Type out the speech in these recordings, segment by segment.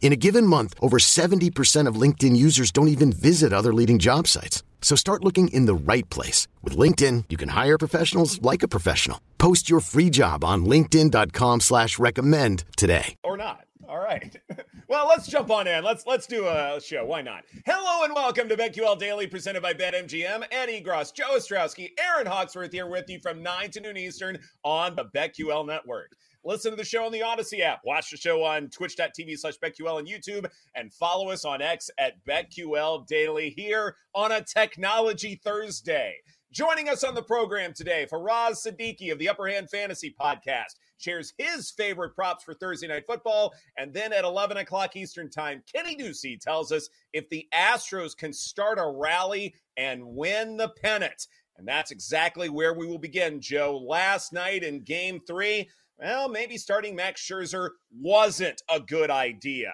In a given month, over 70% of LinkedIn users don't even visit other leading job sites. So start looking in the right place. With LinkedIn, you can hire professionals like a professional. Post your free job on linkedin.com slash recommend today. Or not. All right. Well, let's jump on in. Let's let's do a show. Why not? Hello and welcome to BetQL Daily, presented by BetMGM. Eddie Gross, Joe Ostrowski, Aaron Hawksworth here with you from 9 to noon Eastern on the BetQL Network. Listen to the show on the Audacy app. Watch the show on twitch.tv slash BetQL and YouTube. And follow us on X at BetQL Daily here on a Technology Thursday. Joining us on the program today, Faraz Siddiqui of the Upper Hand Fantasy Podcast shares his favorite props for Thursday Night Football. And then at 11 o'clock Eastern Time, Kenny Ducey tells us if the Astros can start a rally and win the pennant. And that's exactly where we will begin, Joe. Last night in game three, well, maybe starting Max Scherzer wasn't a good idea.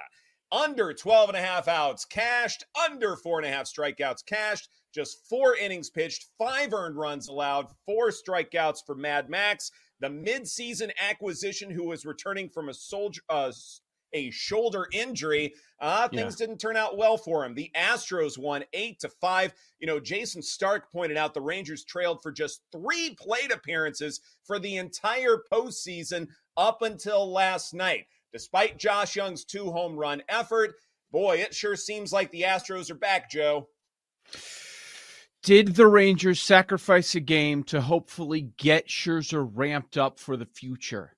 Under 12 and a half outs cashed, under four and a half strikeouts cashed, just four innings pitched, five earned runs allowed, four strikeouts for Mad Max. The midseason acquisition who was returning from a soldier, uh, a shoulder injury. Uh, things yeah. didn't turn out well for him. The Astros won eight to five. You know, Jayson Stark pointed out the Rangers trailed for just three plate appearances for the entire postseason up until last night. Despite Josh Jung's two home run effort, boy, it sure seems like the Astros are back, Joe. Did the Rangers sacrifice a game to hopefully get Scherzer ramped up for the future?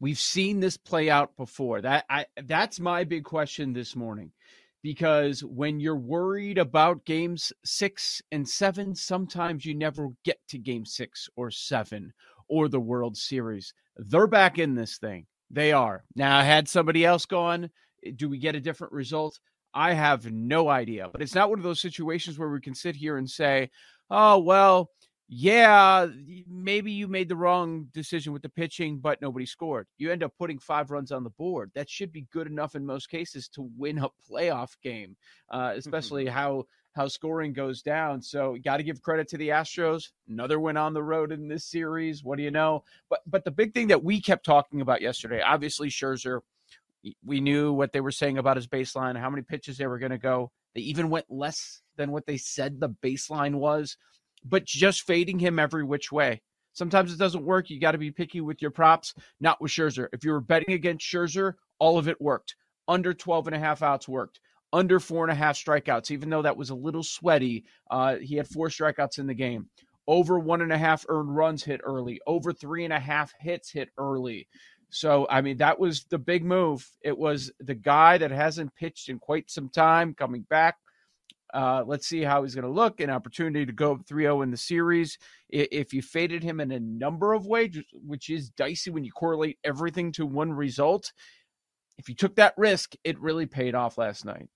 We've seen this play out before. That I that's my big question this morning. Because when you're worried about games 6 and 7, sometimes you never get to game 6 or 7 or the World Series. They're back in this thing. They are. Now, had somebody else gone, eh, do we get a different result? I have no idea. But it's not one of those situations where we can sit here and say, oh, well, yeah, maybe you made the wrong decision with the pitching, but nobody scored. You end up putting five runs on the board. That should be good enough in most cases to win a playoff game, uh, especially mm-hmm. how how scoring goes down. So you got to give credit to the Astros. Another win on the road in this series. What do you know? But but the big thing that we kept talking about yesterday, obviously Scherzer, we knew what they were saying about his baseline, how many pitches they were going to go. They even went less than what they said the baseline was but just fading him every which way. Sometimes it doesn't work. You got to be picky with your props, not with Scherzer. If you were betting against Scherzer, all of it worked. Under 12 and a half outs worked. Under four and a half strikeouts, even though that was a little sweaty. Uh, he had four strikeouts in the game. Over one and a half earned runs hit early. Over three and a half hits hit early. So, I mean, that was the big move. It was the guy that hasn't pitched in quite some time coming back uh, let's see how he's going to look. An opportunity to go 3 0 in the series. If you faded him in a number of ways, which is dicey when you correlate everything to one result, if you took that risk, it really paid off last night.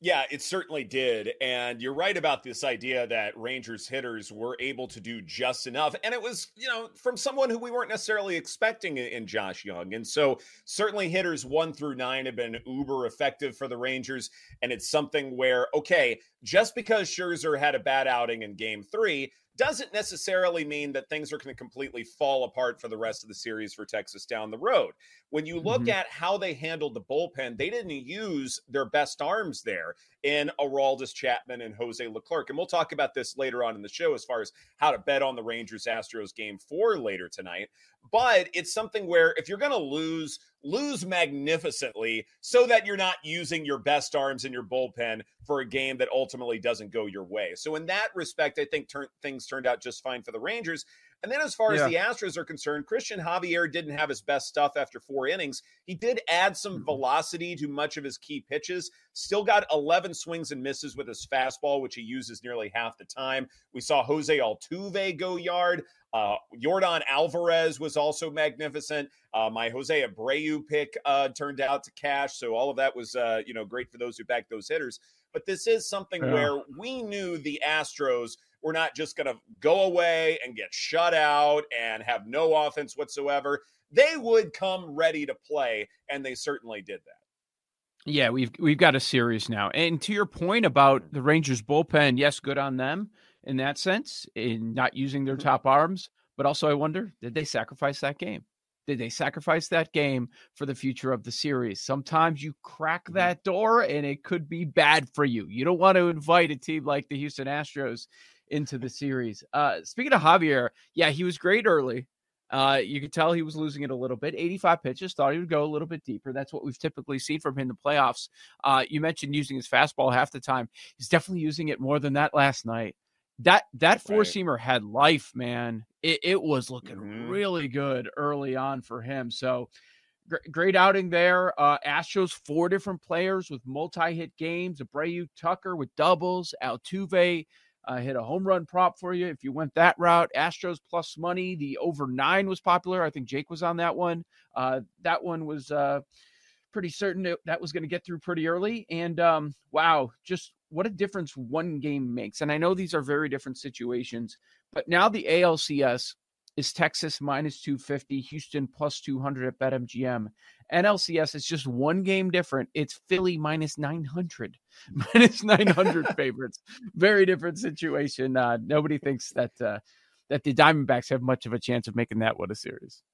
Yeah, it certainly did. And you're right about this idea that Rangers hitters were able to do just enough. And it was, you know, from someone who we weren't necessarily expecting in Josh Jung. And so certainly hitters one through nine have been uber effective for the Rangers. And it's something where, okay, just because Scherzer had a bad outing in game three doesn't necessarily mean that things are going to completely fall apart for the rest of the series for Texas down the road. When you look mm-hmm. at how they handled the bullpen, they didn't use their best arms there in Aroldis Chapman and Jose Leclerc. And we'll talk about this later on in the show as far as how to bet on the Rangers Astros game four later tonight. But it's something where if you're going to lose, lose magnificently so that you're not using your best arms in your bullpen for a game that ultimately doesn't go your way. So, in that respect, I think turn, things turned out just fine for the Rangers. And then as far yeah. as the Astros are concerned, Christian Javier didn't have his best stuff after four innings. He did add some mm-hmm. velocity to much of his key pitches. Still got 11 swings and misses with his fastball, which he uses nearly half the time. We saw Jose Altuve go yard. Uh, Yordan Alvarez was also magnificent. Uh, my Jose Abreu pick uh, turned out to cash, so all of that was uh, you know great for those who backed those hitters. But this is something yeah. where we knew the Astros were not just going to go away and get shut out and have no offense whatsoever. They would come ready to play, and they certainly did that. Yeah, we've we've got a series now. And to your point about the Rangers bullpen, yes, good on them in that sense in not using their mm-hmm. top arms. But also, I wonder, did they sacrifice that game? Did they sacrifice that game for the future of the series? Sometimes you crack mm-hmm. that door and it could be bad for you. You don't want to invite a team like the Houston Astros into the series. Uh, speaking of Javier, yeah, he was great early. Uh, you could tell he was losing it a little bit. 85 pitches, thought he would go a little bit deeper. That's what we've typically seen from him in the playoffs. Uh, you mentioned using his fastball half the time. He's definitely using it more than that last night that that four seamer right. had life, man. It, it was looking mm-hmm. really good early on for him. So gr- great outing there. Uh, Astros four different players with multi hit games. Abreu Tucker with doubles. Altuve uh, hit a home run prop for you if you went that route. Astros plus money. The over nine was popular. I think Jake was on that one. Uh, that one was uh, pretty certain that, that was going to get through pretty early. And um, wow, just what a difference one game makes. And I know these are very different situations, but now the ALCS is Texas minus 250, Houston plus 200 at BetMGM. NLCS is just one game different. It's Philly minus 900, minus 900 favorites. Very different situation. Uh, nobody thinks that uh, that the Diamondbacks have much of a chance of making that what a series.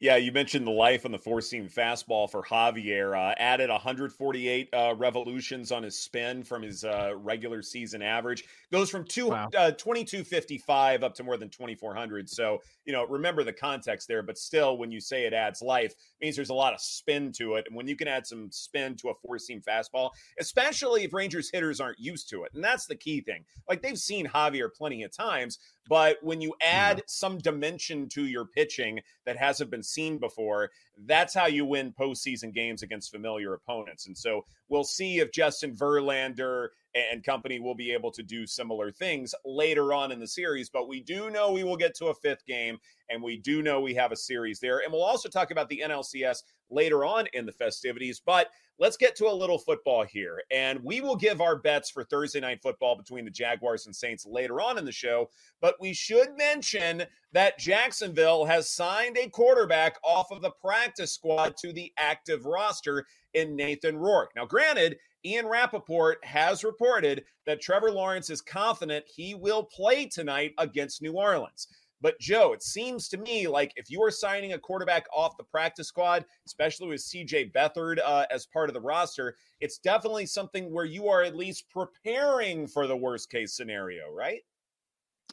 Yeah, you mentioned the life on the four seam fastball for Javier. Uh, added 148 uh, revolutions on his spin from his uh, regular season average. Goes from two, wow. 2255 uh, up to more than 2400. So, you know, remember the context there, but still, when you say it adds life, means there's a lot of spin to it. And when you can add some spin to a four seam fastball, especially if Rangers hitters aren't used to it, and that's the key thing. Like they've seen Javier plenty of times, but when you add some dimension to your pitching that hasn't been seen before, that's how you win postseason games against familiar opponents. And so we'll see if Justin Verlander and company will be able to do similar things later on in the series. But we do know we will get to a fifth game, and we do know we have a series there. And we'll also talk about the NLCS later on in the festivities. But let's get to a little football here. And we will give our bets for Thursday night football between the Jaguars and Saints later on in the show. But we should mention that Jacksonville has signed a quarterback off of the practice squad to the active roster in Nathan Rourke. Now, granted, Ian Rapoport has reported that Trevor Lawrence is confident he will play tonight against New Orleans. But Joe, it seems to me like if you are signing a quarterback off the practice squad, especially with CJ Beathard uh, as part of the roster, it's definitely something where you are at least preparing for the worst case scenario, right?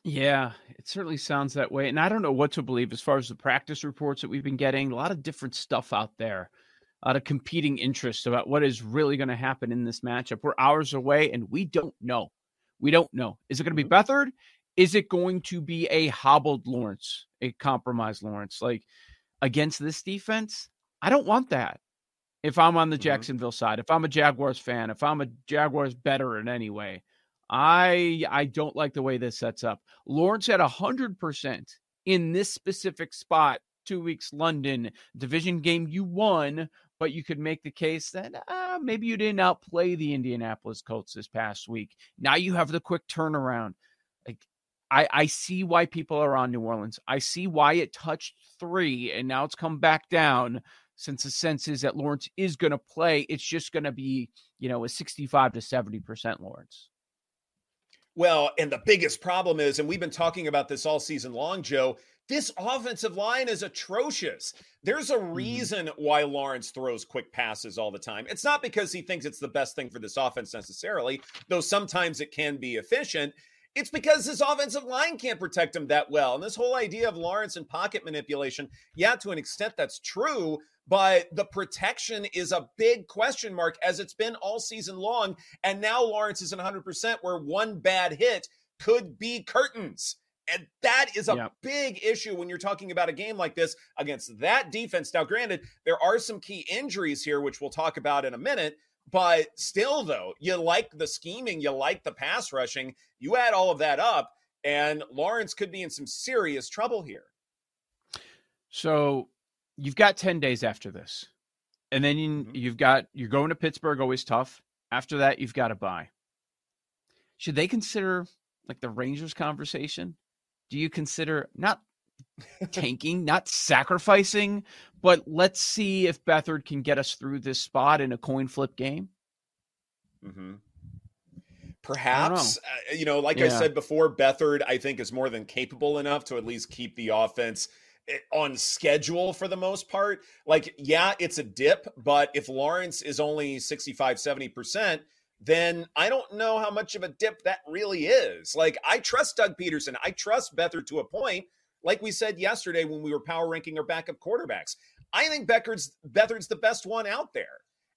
Yeah, it certainly sounds that way. And I don't know what to believe as far as the practice reports that we've been getting. A lot of different stuff out there, a lot of competing interests about what is really going to happen in this matchup. We're hours away and we don't know. We don't know. Is it going to be mm-hmm. Is it going to be a hobbled Lawrence, a compromised Lawrence? Like against this defense, I don't want that. If I'm on the mm-hmm. Jacksonville side, if I'm a Jaguars fan, if I'm a Jaguars bettor in any way, I I don't like the way this sets up. Lawrence at hundred percent in this specific spot. Two weeks London division game you won, but you could make the case that uh, maybe you didn't outplay the Indianapolis Colts this past week. Now you have the quick turnaround. I, I see why people are on New Orleans. I see why it touched three and now it's come back down since the sense is that Lawrence is going to play. It's just going to be, you know, a 65 to 70% Lawrence. Well, and the biggest problem is, and we've been talking about this all season long, Joe, this offensive line is atrocious. There's a mm-hmm. reason why Lawrence throws quick passes all the time. It's not because he thinks it's the best thing for this offense necessarily, though sometimes it can be efficient. It's because his offensive line can't protect him that well. And this whole idea of Lawrence and pocket manipulation, yeah, to an extent that's true, but the protection is a big question mark as it's been all season long. And now Lawrence isn't 100% where one bad hit could be curtains. And that is a yep. big issue when you're talking about a game like this against that defense. Now, granted, there are some key injuries here, which we'll talk about in a minute. But still, though, you like the scheming, you like the pass rushing. You add all of that up, and Lawrence could be in some serious trouble here. So you've got 10 days after this. And then you, mm-hmm. you've got, you're going to Pittsburgh, always tough. After that, you've got to buy. Should they consider like the Rangers conversation? Do you consider not tanking, not sacrificing, but let's see if Beathard can get us through this spot in a coin flip game? Mm-hmm. Perhaps, uh, you know, like yeah. I said before, Beathard, I think, is more than capable enough to at least keep the offense eh, on schedule for the most part. Like, yeah, it's a dip, but if Lawrence is only 65, 70%, then I don't know how much of a dip that really is. Like, I trust Doug Pederson. I trust Beathard to a point. Like we said yesterday when we were power ranking our backup quarterbacks, I think Beckard's Beathard's the best one out there.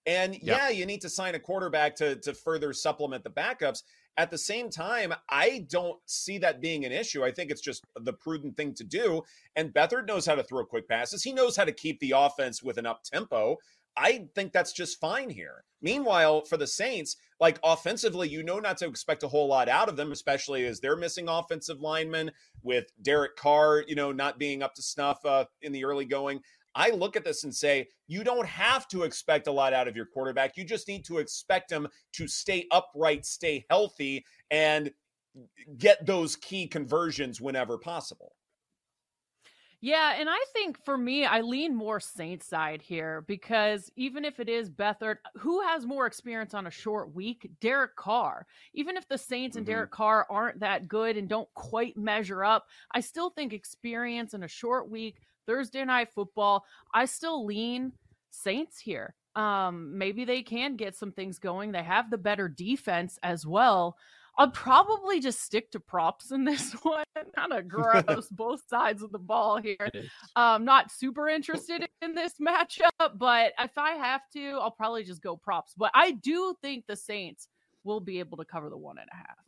And yep. yeah, you need to sign a quarterback to to further supplement the backups. At the same time, I don't see that being an issue. I think it's just the prudent thing to do. And Beathard knows how to throw quick passes. He knows how to keep the offense with an up tempo. I think that's just fine here. Meanwhile, for the Saints, like offensively, you know not to expect a whole lot out of them, especially as they're missing offensive linemen with Derek Carr, you know, not being up to snuff uh, in the early going. I look at this and say, you don't have to expect a lot out of your quarterback. You just need to expect him to stay upright, stay healthy, and get those key conversions whenever possible. Yeah, and I think for me, I lean more Saints side here because even if it is Beathard, who has more experience on a short week? Derek Carr. Even if the Saints and mm-hmm. Derek Carr aren't that good and don't quite measure up, I still think experience in a short week, Thursday night football, I still lean Saints here. Um, maybe they can get some things going. They have the better defense as well. I'll probably just stick to props in this one. kind of gross, both sides of the ball here. Um, not super interested in this matchup, but if I have to, I'll probably just go props. But I do think the Saints will be able to cover the one and a half.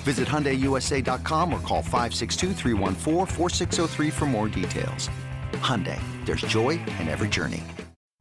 Visit HyundaiUSA.com or call 562 for more details. Hyundai, there's joy in every journey.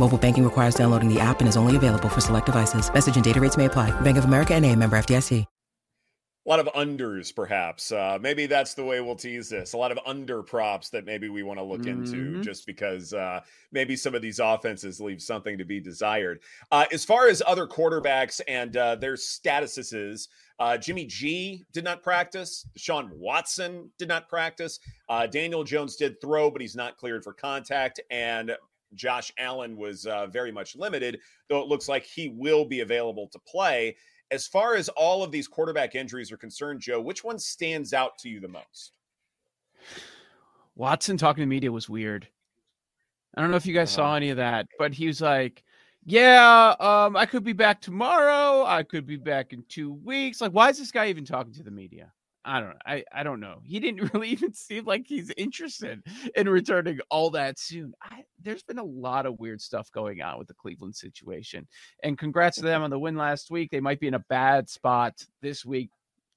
Mobile banking requires downloading the app and is only available for select devices. Message and data rates may apply. Bank of America and a member FDIC. a lot of unders, perhaps. Uh, maybe that's the way we'll tease this. A lot of under props that maybe we want to look mm-hmm. into, just because uh, maybe some of these offenses leave something to be desired. Uh, as far as other quarterbacks and uh, their statuses, uh, Jimmy G did not practice. Sean Watson did not practice. Uh, Daniel Jones did throw, but he's not cleared for contact. And Josh Allen was very much limited, though it looks like he will be available to play as far as all of these quarterback injuries are concerned, Joe, which one stands out to you the most? Watson talking to media was weird. I don't know if you guys uh-huh. saw any of that, but he was like, "Yeah, um, I could be back tomorrow. I could be back in two weeks." Like, why is this guy even talking to the media? I don't know. I, I don't know. He didn't really even seem like he's interested in returning all that soon. I, there's been a lot of weird stuff going on with the Cleveland situation. And congrats to them on the win last week. They might be in a bad spot this week.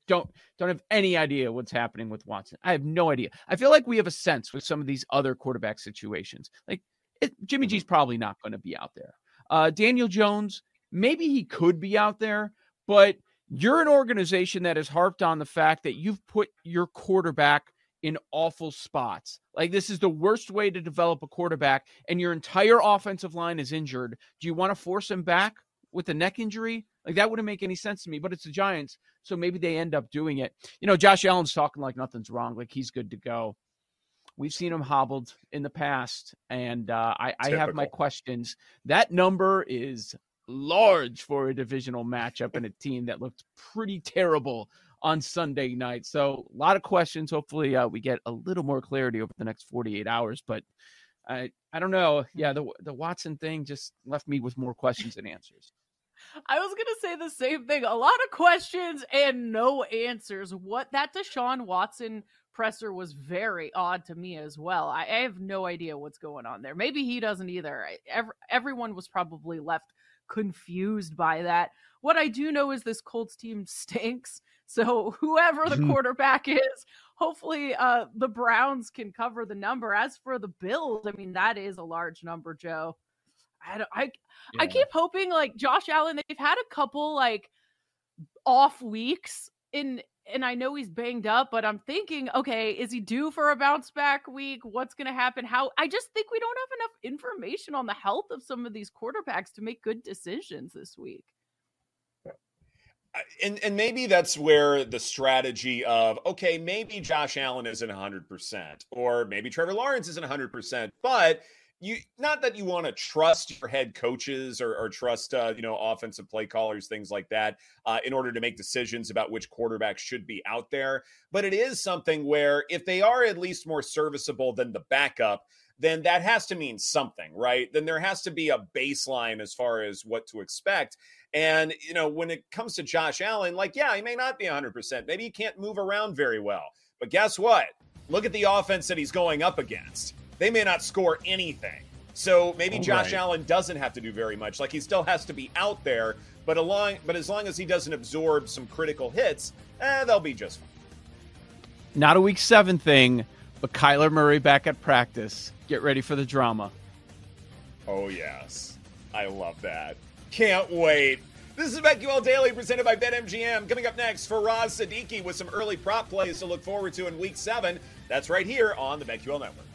Don't don't have any idea what's happening with Watson. I have no idea. I feel like we have a sense with some of these other quarterback situations. Like it, Jimmy G's probably not going to be out there. Uh, Daniel Jones, maybe he could be out there, but – you're an organization that has harped on the fact that you've put your quarterback in awful spots. Like this is the worst way to develop a quarterback, and your entire offensive line is injured. Do you want to force him back with a neck injury? Like that wouldn't make any sense to me. But it's the Giants, so maybe they end up doing it. You know, Josh Allen's talking like nothing's wrong, like he's good to go. We've seen him hobbled in the past, and uh, I, I have my questions. That number is large for a divisional matchup and a team that looked pretty terrible on Sunday night. So a lot of questions. Hopefully, uh, we get a little more clarity over the next 48 hours. But I I don't know. Yeah, the the Watson thing just left me with more questions than answers. I was gonna say the same thing. A lot of questions and no answers. What that Deshaun Watson presser was very odd to me as well. I, I have no idea what's going on there. Maybe he doesn't either. I, every, everyone was probably left confused by that. What I do know is this Colts team stinks. So whoever the quarterback is, hopefully uh, the Browns can cover the number. As for the Bills, I mean that is a large number, Joe. I don't, I yeah. I keep hoping like Josh Allen. They've had a couple like off weeks in and I know he's banged up, but I'm thinking, okay, is he due for a bounce back week? What's going to happen? How I just think we don't have enough information on the health of some of these quarterbacks to make good decisions this week. And and maybe that's where the strategy of okay, maybe Josh Allen isn't 100% or maybe Trevor Lawrence isn't 100%, but you not that you want to trust your head coaches or, or trust uh, you know offensive play callers things like that uh, in order to make decisions about which quarterback should be out there. But it is something where if they are at least more serviceable than the backup then that has to mean something right? Then there has to be a baseline as far as what to expect. And you know when it comes to josh allen like yeah he may not be 100% maybe he can't move around very well. But guess what? Look at the offense that he's going up against they may not score anything. So maybe Josh right. Allen doesn't have to do very much. Like he still has to be out there, but along but as long as he doesn't absorb some critical hits, eh, they'll be just fine. Not a week seven thing, but Kyler Murray back at practice. Get ready for the drama. Oh yes. I love that. Can't wait. This is BetQL Daily presented by BetMGM. Coming up next, for Faraz Siddiqui with some early prop plays to look forward to in week seven. That's right here on the BetQL Network.